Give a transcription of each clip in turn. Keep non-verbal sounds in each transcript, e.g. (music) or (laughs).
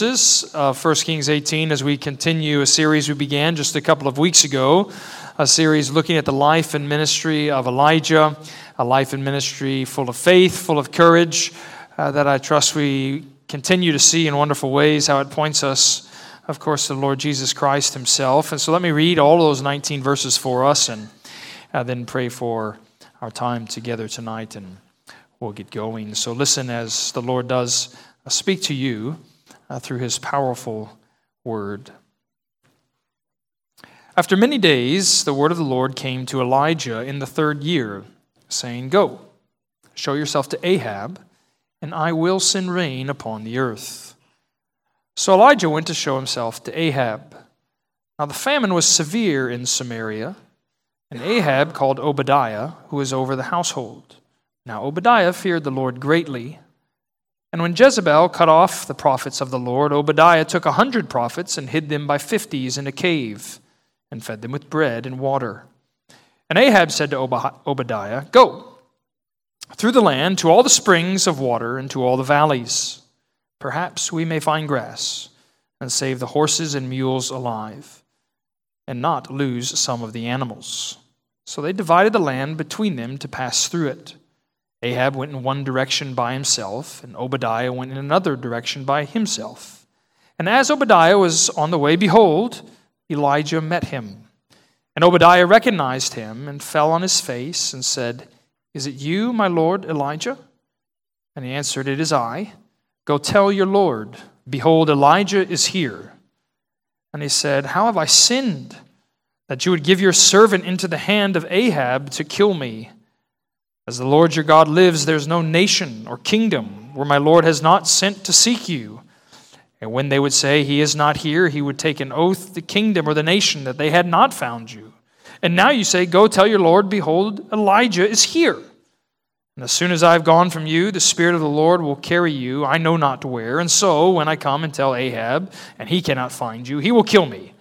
verses of 1 Kings 18 as we continue a series we began just a couple of weeks ago, a series looking at the life and ministry of Elijah, a life and ministry full of faith, full of courage, uh, that I trust we continue to see in wonderful ways how it points us, of course, to the Lord Jesus Christ Himself. And so let me read all those 19 verses for us and uh, then pray for our time together tonight and we'll get going. So listen as the Lord does uh, speak to you uh, through his powerful word. After many days, the word of the Lord came to Elijah in the third year, saying, Go, show yourself to Ahab, and I will send rain upon the earth. So Elijah went to show himself to Ahab. Now the famine was severe in Samaria, and Ahab called Obadiah, who was over the household. Now Obadiah feared the Lord greatly and when Jezebel cut off the prophets of the Lord, Obadiah took a hundred prophets and hid them by fifties in a cave and fed them with bread and water. And Ahab said to Obadiah, Go through the land to all the springs of water and to all the valleys. Perhaps we may find grass and save the horses and mules alive and not lose some of the animals. So they divided the land between them to pass through it. Ahab went in one direction by himself, and Obadiah went in another direction by himself. And as Obadiah was on the way, behold, Elijah met him. And Obadiah recognized him and fell on his face and said, Is it you, my lord Elijah? And he answered, It is I. Go tell your lord, Behold, Elijah is here. And he said, How have I sinned that you would give your servant into the hand of Ahab to kill me? As the Lord your God lives, there's no nation or kingdom where my Lord has not sent to seek you. And when they would say, He is not here, he would take an oath, the kingdom or the nation, that they had not found you. And now you say, Go tell your Lord, behold, Elijah is here. And as soon as I have gone from you, the Spirit of the Lord will carry you, I know not where. And so, when I come and tell Ahab, and he cannot find you, he will kill me,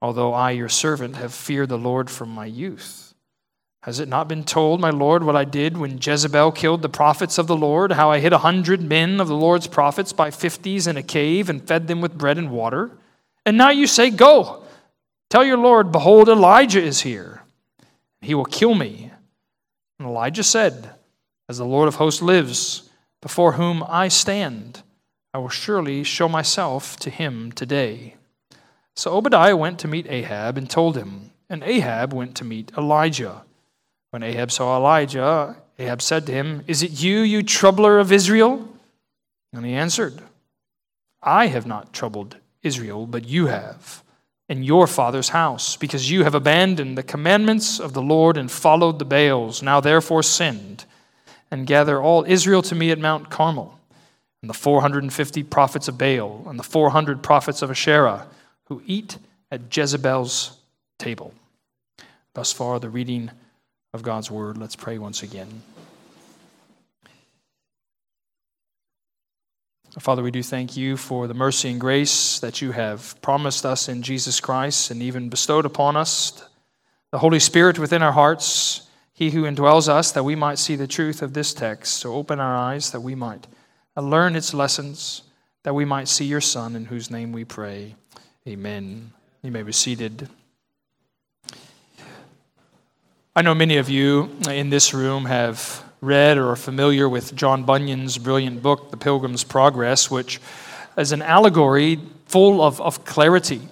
although I, your servant, have feared the Lord from my youth. Has it not been told, my Lord, what I did when Jezebel killed the prophets of the Lord, how I hid a hundred men of the Lord's prophets by fifties in a cave and fed them with bread and water? And now you say, Go, tell your Lord, behold, Elijah is here. He will kill me. And Elijah said, As the Lord of hosts lives, before whom I stand, I will surely show myself to him today. So Obadiah went to meet Ahab and told him, and Ahab went to meet Elijah. When Ahab saw Elijah, Ahab said to him, Is it you, you troubler of Israel? And he answered, I have not troubled Israel, but you have, in your father's house, because you have abandoned the commandments of the Lord and followed the Baals. Now therefore send and gather all Israel to me at Mount Carmel, and the 450 prophets of Baal, and the 400 prophets of Asherah, who eat at Jezebel's table. Thus far, the reading of God's word. Let's pray once again. Father, we do thank you for the mercy and grace that you have promised us in Jesus Christ and even bestowed upon us. The Holy Spirit within our hearts, He who indwells us, that we might see the truth of this text. So open our eyes that we might learn its lessons, that we might see your Son, in whose name we pray. Amen. You may be seated. I know many of you in this room have read or are familiar with John Bunyan's brilliant book, The Pilgrim's Progress, which is an allegory full of, of clarity.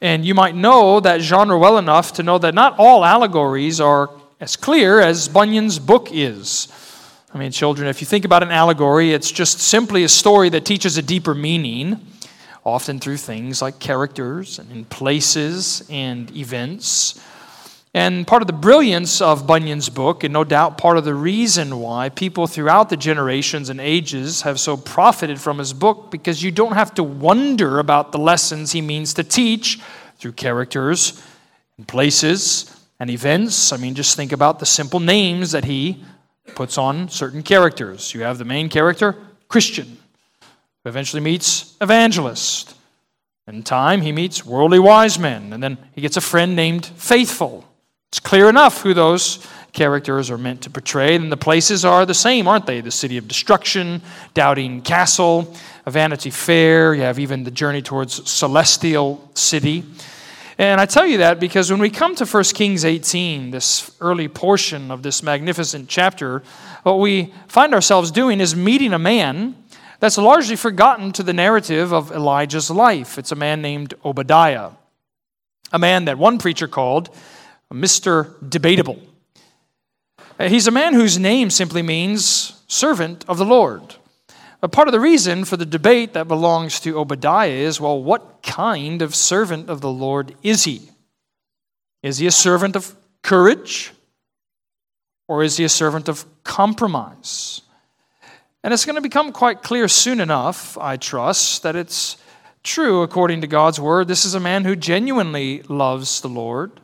And you might know that genre well enough to know that not all allegories are as clear as Bunyan's book is. I mean, children, if you think about an allegory, it's just simply a story that teaches a deeper meaning, often through things like characters and in places and events. And part of the brilliance of Bunyan's book, and no doubt part of the reason why people throughout the generations and ages have so profited from his book, because you don't have to wonder about the lessons he means to teach through characters and places and events. I mean, just think about the simple names that he puts on certain characters. You have the main character, Christian, who eventually meets evangelist. In time, he meets Worldly Wiseman, and then he gets a friend named Faithful. It's clear enough who those characters are meant to portray. And the places are the same, aren't they? The city of destruction, Doubting Castle, a Vanity Fair, you have even the journey towards Celestial City. And I tell you that because when we come to 1 Kings 18, this early portion of this magnificent chapter, what we find ourselves doing is meeting a man that's largely forgotten to the narrative of Elijah's life. It's a man named Obadiah, a man that one preacher called Mr. Debatable. Uh, he's a man whose name simply means servant of the Lord. But part of the reason for the debate that belongs to Obadiah is well, what kind of servant of the Lord is he? Is he a servant of courage? Or is he a servant of compromise? And it's going to become quite clear soon enough, I trust, that it's true according to God's word. This is a man who genuinely loves the Lord.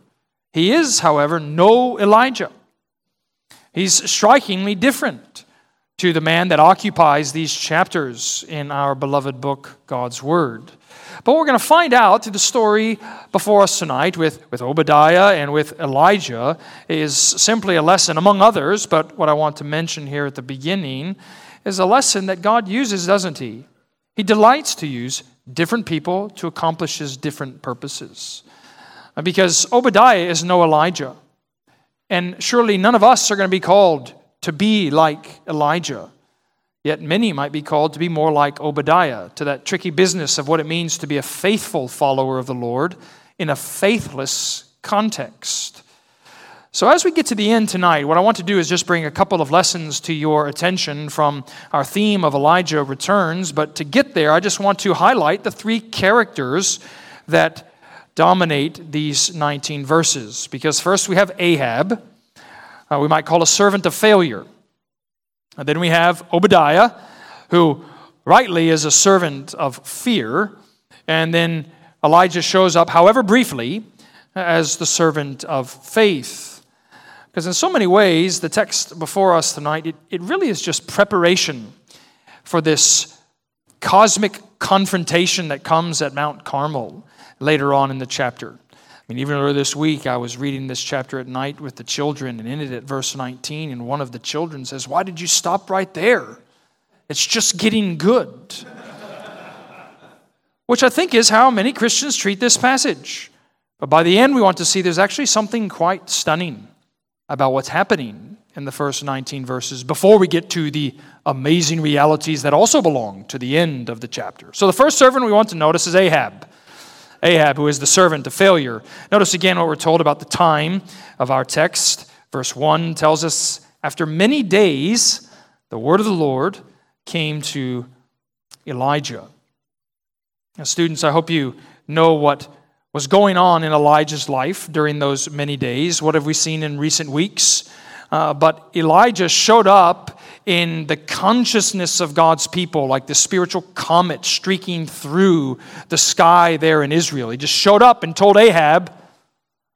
He is, however, no Elijah. He's strikingly different to the man that occupies these chapters in our beloved book, God's Word. But we're going to find out through the story before us tonight with, with Obadiah and with Elijah is simply a lesson, among others, but what I want to mention here at the beginning is a lesson that God uses, doesn't He? He delights to use different people to accomplish His different purposes. Because Obadiah is no Elijah. And surely none of us are going to be called to be like Elijah. Yet many might be called to be more like Obadiah, to that tricky business of what it means to be a faithful follower of the Lord in a faithless context. So, as we get to the end tonight, what I want to do is just bring a couple of lessons to your attention from our theme of Elijah returns. But to get there, I just want to highlight the three characters that dominate these 19 verses. Because first we have Ahab, uh, we might call a servant of failure. And then we have Obadiah, who rightly is a servant of fear. And then Elijah shows up, however briefly, as the servant of faith. Because in so many ways, the text before us tonight, it, it really is just preparation for this cosmic confrontation that comes at Mount Carmel later on in the chapter. I mean, even earlier this week, I was reading this chapter at night with the children, and it at verse 19, and one of the children says, Why did you stop right there? It's just getting good. (laughs) Which I think is how many Christians treat this passage. But by the end, we want to see there's actually something quite stunning about what's happening in the first 19 verses before we get to the amazing realities that also belong to the end of the chapter. So, the first servant we want to notice is Ahab. Ahab, who is the servant of failure. Notice again what we're told about the time of our text. Verse 1 tells us after many days, the word of the Lord came to Elijah. Now, students, I hope you know what was going on in Elijah's life during those many days. What have we seen in recent weeks? Uh, but Elijah showed up in the consciousness of God's people, like the spiritual comet streaking through the sky there in Israel. He just showed up and told Ahab,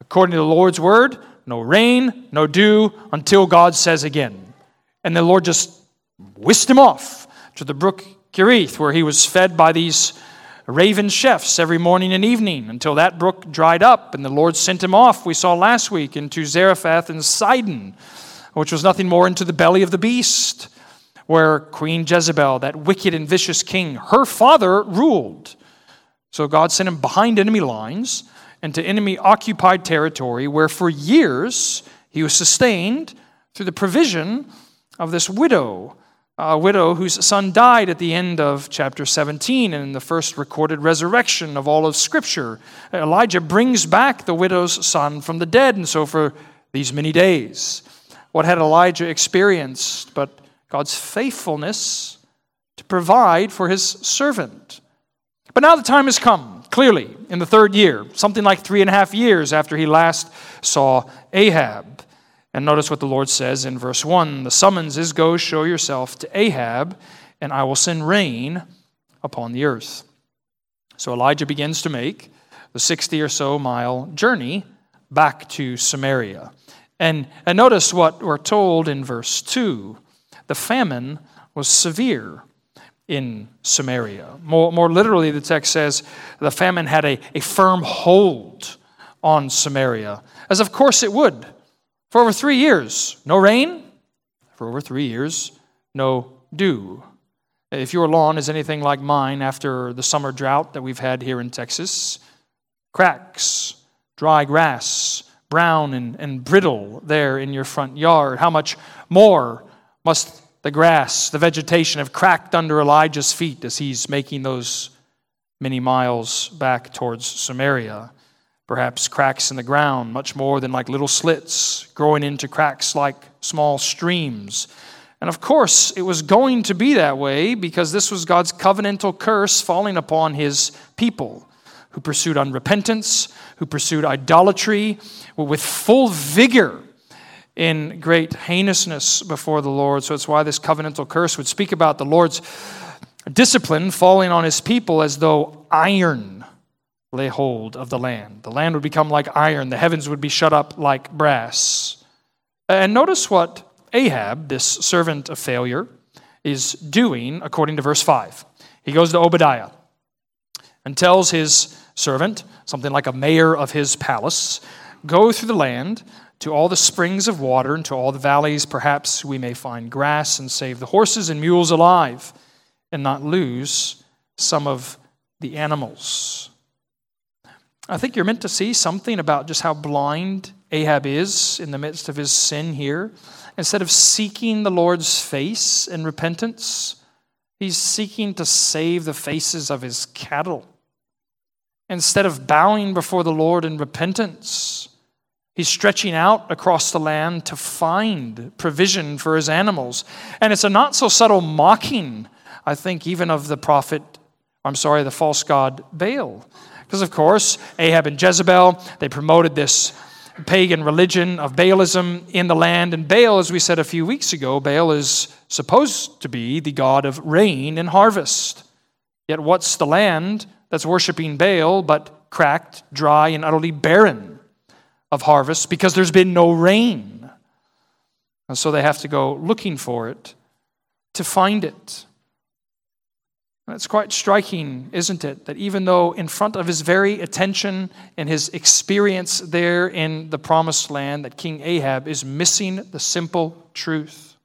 according to the Lord's word, no rain, no dew until God says again. And the Lord just whisked him off to the brook Kerith, where he was fed by these raven chefs every morning and evening until that brook dried up. And the Lord sent him off, we saw last week, into Zarephath and Sidon which was nothing more into the belly of the beast, where Queen Jezebel, that wicked and vicious king, her father ruled. So God sent him behind enemy lines into enemy occupied territory, where for years he was sustained through the provision of this widow, a widow whose son died at the end of chapter 17 and in the first recorded resurrection of all of Scripture. Elijah brings back the widow's son from the dead, and so for these many days. What had Elijah experienced but God's faithfulness to provide for his servant? But now the time has come, clearly, in the third year, something like three and a half years after he last saw Ahab. And notice what the Lord says in verse 1 The summons is Go show yourself to Ahab, and I will send rain upon the earth. So Elijah begins to make the 60 or so mile journey back to Samaria. And, and notice what we're told in verse 2 the famine was severe in Samaria. More, more literally, the text says the famine had a, a firm hold on Samaria, as of course it would. For over three years, no rain. For over three years, no dew. If your lawn is anything like mine after the summer drought that we've had here in Texas, cracks, dry grass, brown and, and brittle there in your front yard, how much more must the grass, the vegetation have cracked under Elijah's feet as he's making those many miles back towards Samaria? Perhaps cracks in the ground, much more than like little slits, growing into cracks like small streams. And of course, it was going to be that way because this was God's covenantal curse falling upon his people who pursued unrepentance, who pursued idolatry with full vigor in great heinousness before the Lord. So it's why this covenantal curse would speak about the Lord's discipline falling on his people as though iron lay hold of the land. The land would become like iron, the heavens would be shut up like brass. And notice what Ahab, this servant of failure, is doing according to verse 5. He goes to Obadiah and tells his servant, something like a mayor of his palace, go through the land to all the springs of water and to all the valleys. Perhaps we may find grass and save the horses and mules alive and not lose some of the animals. I think you're meant to see something about just how blind Ahab is in the midst of his sin here. Instead of seeking the Lord's face in repentance, he's seeking to save the faces of his cattle. Instead of bowing before the Lord in repentance, he's stretching out across the land to find provision for his animals. And it's a not so subtle mocking, I think, even of the prophet, I'm sorry, the false god Baal. Because, of course, Ahab and Jezebel, they promoted this pagan religion of Baalism in the land. And Baal, as we said a few weeks ago, Baal is supposed to be the god of rain and harvest. Yet, what's the land that's worshiping Baal but cracked, dry, and utterly barren of harvest because there's been no rain? And so they have to go looking for it to find it. It's quite striking, isn't it, that even though in front of his very attention and his experience there in the promised land, that King Ahab is missing the simple truth.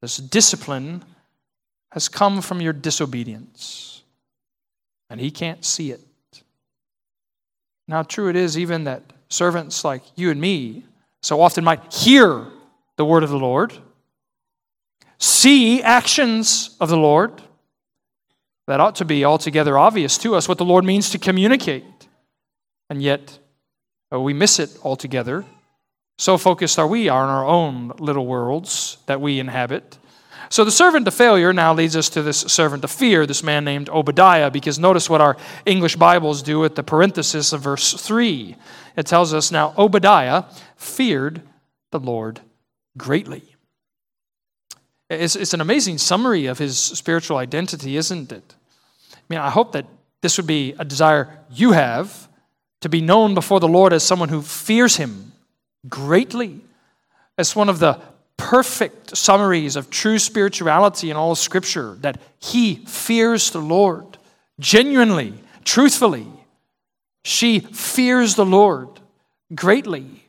This discipline has come from your disobedience, and he can't see it. Now, true it is even that servants like you and me so often might hear the word of the Lord, see actions of the Lord that ought to be altogether obvious to us what the Lord means to communicate. And yet, uh, we miss it altogether. So focused are we on our own little worlds that we inhabit. So the servant of failure now leads us to this servant of fear, this man named Obadiah, because notice what our English Bibles do at the parenthesis of verse 3. It tells us now Obadiah feared the Lord greatly. It's, it's an amazing summary of his spiritual identity, isn't it? I mean, I hope that this would be a desire you have to be known before the Lord as someone who fears him greatly. As one of the perfect summaries of true spirituality in all Scripture, that he fears the Lord genuinely, truthfully. She fears the Lord greatly.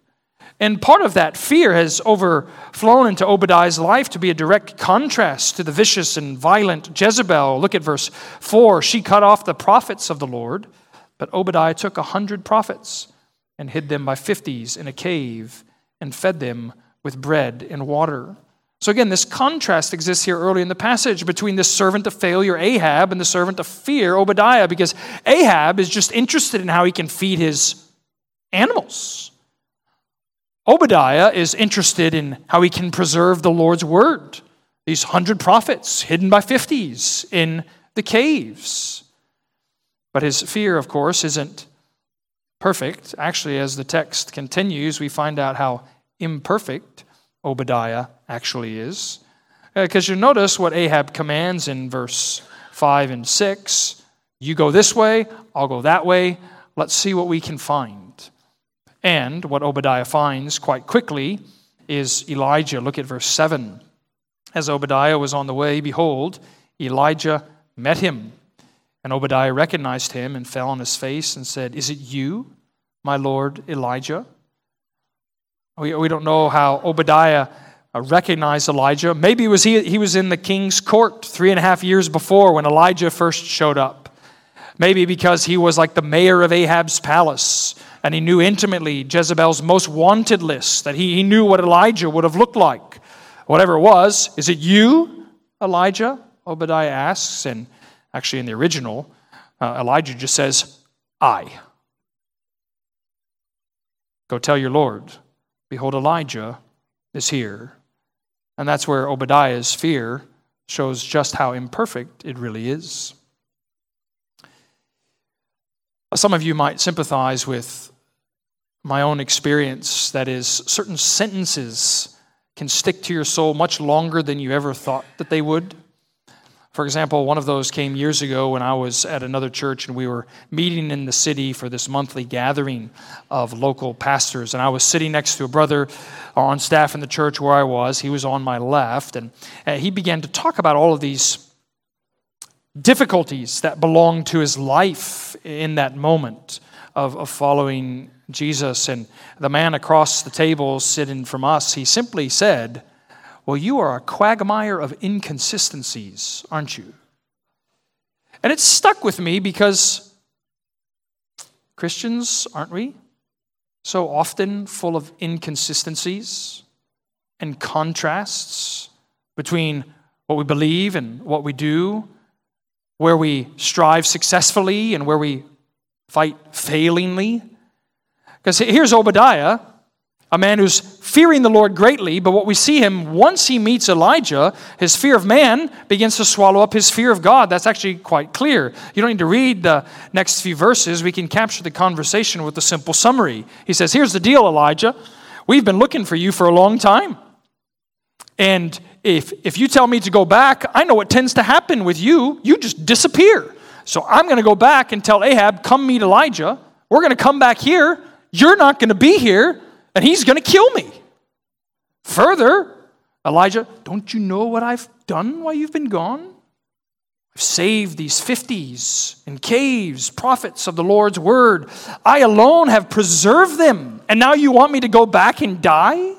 And part of that fear has overflown into Obadiah's life to be a direct contrast to the vicious and violent Jezebel. Look at verse 4. She cut off the prophets of the Lord, but Obadiah took a hundred prophets and hid them by fifties in a cave and fed them with bread and water. So again, this contrast exists here early in the passage between the servant of failure, Ahab, and the servant of fear, Obadiah, because Ahab is just interested in how he can feed his animals. Obadiah is interested in how he can preserve the Lord's word. These hundred prophets hidden by fifties in the caves. But his fear, of course, isn't perfect. Actually, as the text continues, we find out how imperfect Obadiah actually is. Because uh, you notice what Ahab commands in verse 5 and 6 you go this way, I'll go that way. Let's see what we can find. And what Obadiah finds quite quickly is Elijah. Look at verse 7. As Obadiah was on the way, behold, Elijah met him. And Obadiah recognized him and fell on his face and said, Is it you, my lord Elijah? We, we don't know how Obadiah uh, recognized Elijah. Maybe was he, he was in the king's court three and a half years before when Elijah first showed up. Maybe because he was like the mayor of Ahab's palace and he knew intimately Jezebel's most wanted list, that he, he knew what Elijah would have looked like. Whatever it was, is it you, Elijah? Obadiah asks. And actually, in the original, uh, Elijah just says, I. Go tell your Lord, behold, Elijah is here. And that's where Obadiah's fear shows just how imperfect it really is. Some of you might sympathize with my own experience that is, certain sentences can stick to your soul much longer than you ever thought that they would. For example, one of those came years ago when I was at another church and we were meeting in the city for this monthly gathering of local pastors. And I was sitting next to a brother on staff in the church where I was. He was on my left, and uh, he began to talk about all of these difficulties that belonged to his life in that moment of, of following Jesus. And the man across the table sitting from us, he simply said, Well, you are a quagmire of inconsistencies, aren't you? And it stuck with me because Christians, aren't we? So often full of inconsistencies and contrasts between what we believe and what we do where we strive successfully and where we fight failingly. Because here's Obadiah, a man who's fearing the Lord greatly, but what we see him once he meets Elijah, his fear of man begins to swallow up his fear of God. That's actually quite clear. You don't need to read the next few verses. We can capture the conversation with a simple summary. He says, Here's the deal, Elijah. We've been looking for you for a long time. And if, if you tell me to go back, I know what tends to happen with you. You just disappear. So I'm going to go back and tell Ahab, come meet Elijah. We're going to come back here. You're not going to be here, and he's going to kill me. Further, Elijah, don't you know what I've done while you've been gone? I've saved these fifties in caves, prophets of the Lord's word. I alone have preserved them, and now you want me to go back and die?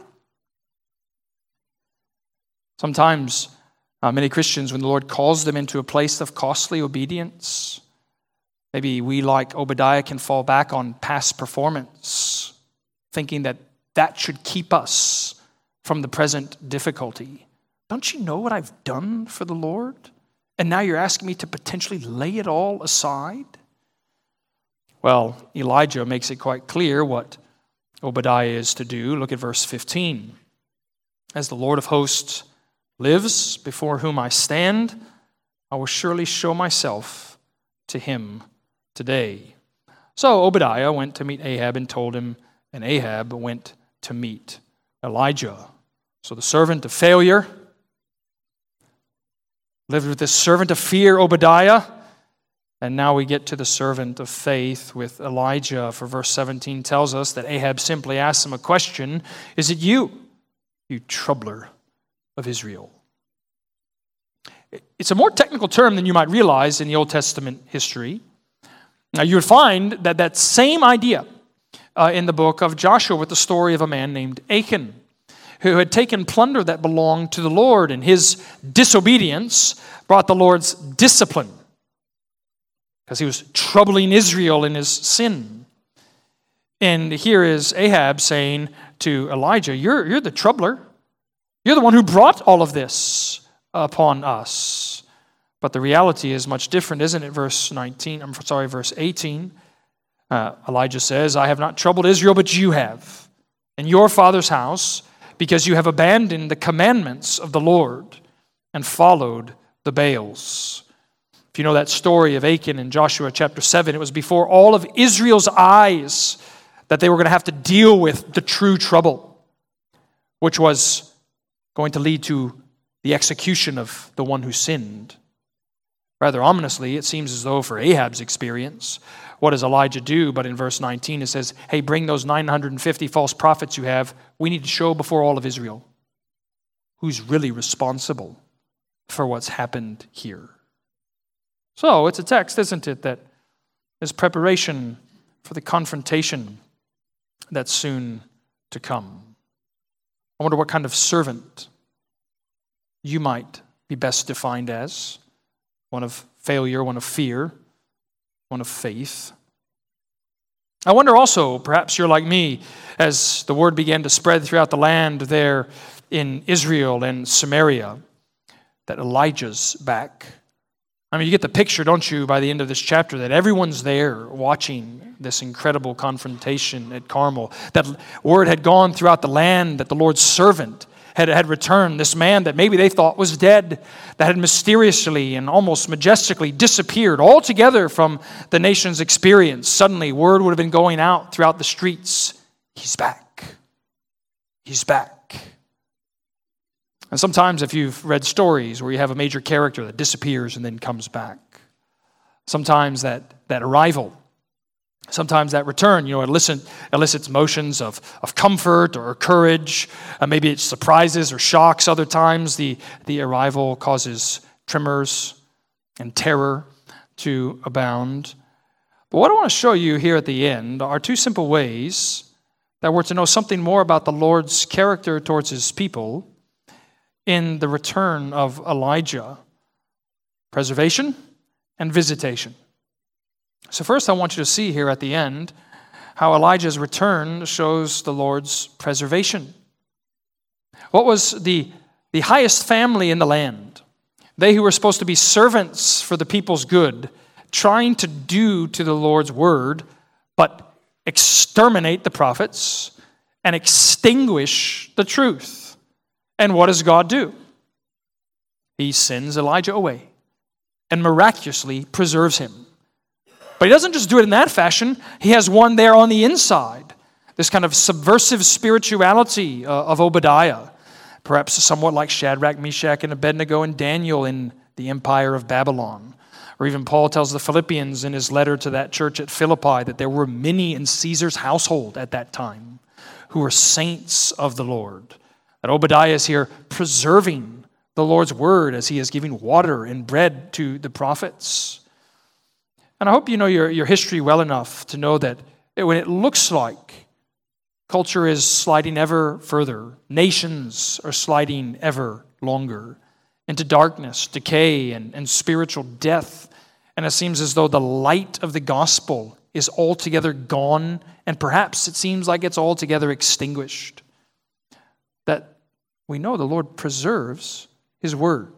Sometimes, uh, many Christians, when the Lord calls them into a place of costly obedience, maybe we, like Obadiah, can fall back on past performance, thinking that that should keep us from the present difficulty. Don't you know what I've done for the Lord? And now you're asking me to potentially lay it all aside? Well, Elijah makes it quite clear what Obadiah is to do. Look at verse 15. As the Lord of hosts lives, before whom I stand, I will surely show myself to him today. So Obadiah went to meet Ahab and told him, and Ahab went to meet Elijah. So the servant of failure lived with this servant of fear, Obadiah. And now we get to the servant of faith with Elijah, for verse 17 tells us that Ahab simply asks him a question Is it you, you troubler of Israel. It's a more technical term than you might realize in the Old Testament history. Now, you would find that that same idea uh, in the book of Joshua with the story of a man named Achan, who had taken plunder that belonged to the Lord, and his disobedience brought the Lord's discipline because he was troubling Israel in his sin. And here is Ahab saying to Elijah, You're, you're the troubler. You're the one who brought all of this upon us. But the reality is much different, isn't it? Verse 19, I'm sorry, verse 18. Uh, Elijah says, I have not troubled Israel, but you have, in your father's house, because you have abandoned the commandments of the Lord and followed the Baals. If you know that story of Achan in Joshua chapter 7, it was before all of Israel's eyes that they were going to have to deal with the true trouble, which was going to lead to the execution of the one who sinned. Rather ominously, it seems as though for Ahab's experience, what does Elijah do? But in verse 19, it says, Hey, bring those 950 false prophets you have. We need to show before all of Israel who's really responsible for what's happened here. So it's a text, isn't it, that is preparation for the confrontation that's soon to come. I wonder what kind of servant you might be best defined as one of failure, one of fear, one of faith. I wonder also, perhaps you're like me, as the word began to spread throughout the land there in Israel and Samaria, that Elijah's back. I mean, you get the picture, don't you, by the end of this chapter, that everyone's there watching this incredible confrontation at Carmel. That word had gone throughout the land that the Lord's servant had, had returned, this man that maybe they thought was dead, that had mysteriously and almost majestically disappeared altogether from the nation's experience. Suddenly, word would have been going out throughout the streets He's back. He's back. And sometimes, if you've read stories where you have a major character that disappears and then comes back, sometimes that, that arrival Sometimes that return, you know, elicit, elicits motions of, of comfort or courage. Uh, maybe it surprises or shocks. Other times, the, the arrival causes tremors and terror to abound. But what I want to show you here at the end are two simple ways that we're to know something more about the Lord's character towards his people in the return of Elijah preservation and visitation. So, first, I want you to see here at the end how Elijah's return shows the Lord's preservation. What was the, the highest family in the land? They who were supposed to be servants for the people's good, trying to do to the Lord's word, but exterminate the prophets and extinguish the truth. And what does God do? He sends Elijah away and miraculously preserves him. But he doesn't just do it in that fashion, he has one there on the inside. This kind of subversive spirituality uh, of Obadiah, perhaps somewhat like Shadrach, Meshach, and Abednego and Daniel in the empire of Babylon. Or even Paul tells the Philippians in his letter to that church at Philippi that there were many in Caesar's household at that time who were saints of the Lord. That Obadiah is here preserving the Lord's word as he is giving water and bread to the prophets. And I hope you know your, your history well enough to know that when it looks like culture is sliding ever further, nations are sliding ever longer into darkness, decay, and, and spiritual death, and it seems as though the light of the gospel is altogether gone, and perhaps it seems like it's altogether extinguished. That we know the Lord preserves His word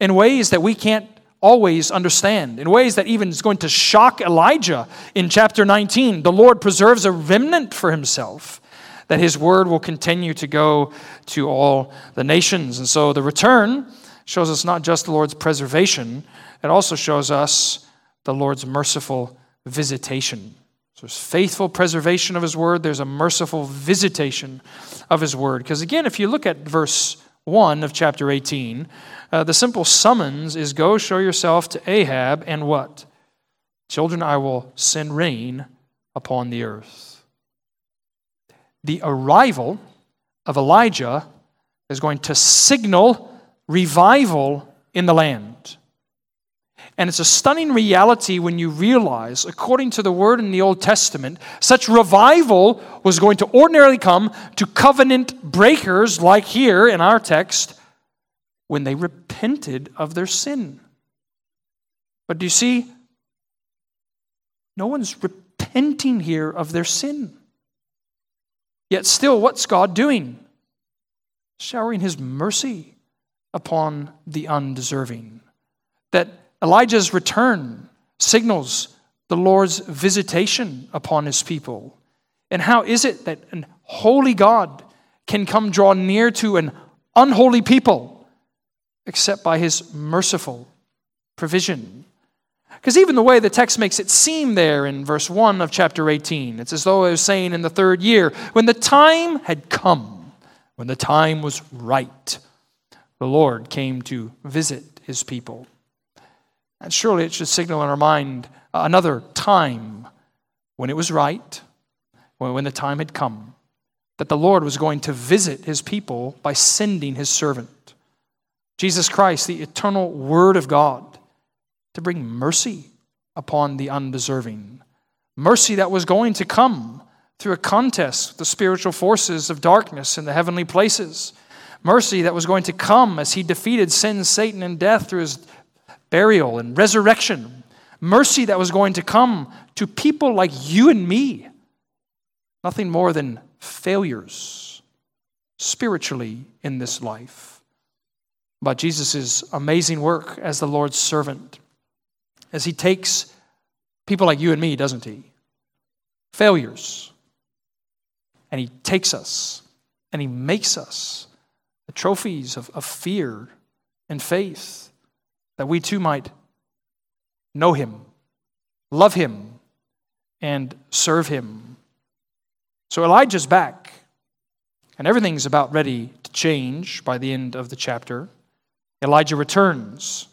in ways that we can't always understand, in ways that even is going to shock Elijah in chapter 19. The Lord preserves a remnant for himself, that his word will continue to go to all the nations. And so the return shows us not just the Lord's preservation, it also shows us the Lord's merciful visitation. So there's faithful preservation of his word, there's a merciful visitation of his word. Because again, if you look at verse 1 of chapter 18, uh, the simple summons is go show yourself to Ahab, and what? Children, I will send rain upon the earth. The arrival of Elijah is going to signal revival in the land. And it's a stunning reality when you realize, according to the word in the Old Testament, such revival was going to ordinarily come to covenant breakers, like here in our text, when they repented of their sin. But do you see? No one's repenting here of their sin. Yet still, what's God doing? Showering his mercy upon the undeserving. That Elijah's return signals the Lord's visitation upon his people. And how is it that an holy God can come draw near to an unholy people? Except by his merciful provision. Because even the way the text makes it seem there in verse 1 of chapter 18, it's as though it was saying in the third year, when the time had come, when the time was right, the Lord came to visit his people. And surely it should signal in our mind another time when it was right, when the time had come, that the Lord was going to visit his people by sending his servant. Jesus Christ, the eternal Word of God, to bring mercy upon the undeserving. Mercy that was going to come through a contest with the spiritual forces of darkness in the heavenly places. Mercy that was going to come as he defeated sin, Satan, and death through his burial and resurrection. Mercy that was going to come to people like you and me. Nothing more than failures spiritually in this life. But Jesus' amazing work as the Lord's servant, as he takes people like you and me, doesn't he? Failures. And he takes us and he makes us the trophies of, of fear and faith that we too might know him, love him, and serve him. So Elijah's back, and everything's about ready to change by the end of the chapter. Elijah returns,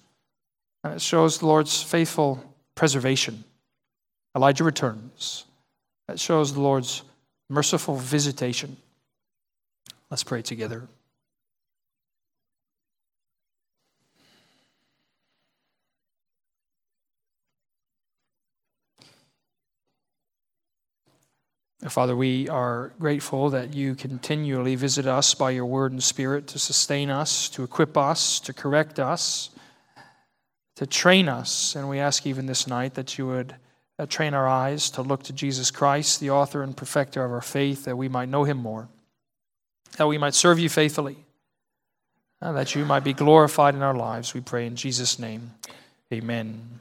and it shows the Lord's faithful preservation. Elijah returns. That shows the Lord's merciful visitation. Let's pray together. Father, we are grateful that you continually visit us by your word and spirit to sustain us, to equip us, to correct us, to train us. And we ask even this night that you would uh, train our eyes to look to Jesus Christ, the author and perfecter of our faith, that we might know him more, that we might serve you faithfully, and that you might be glorified in our lives. We pray in Jesus' name. Amen.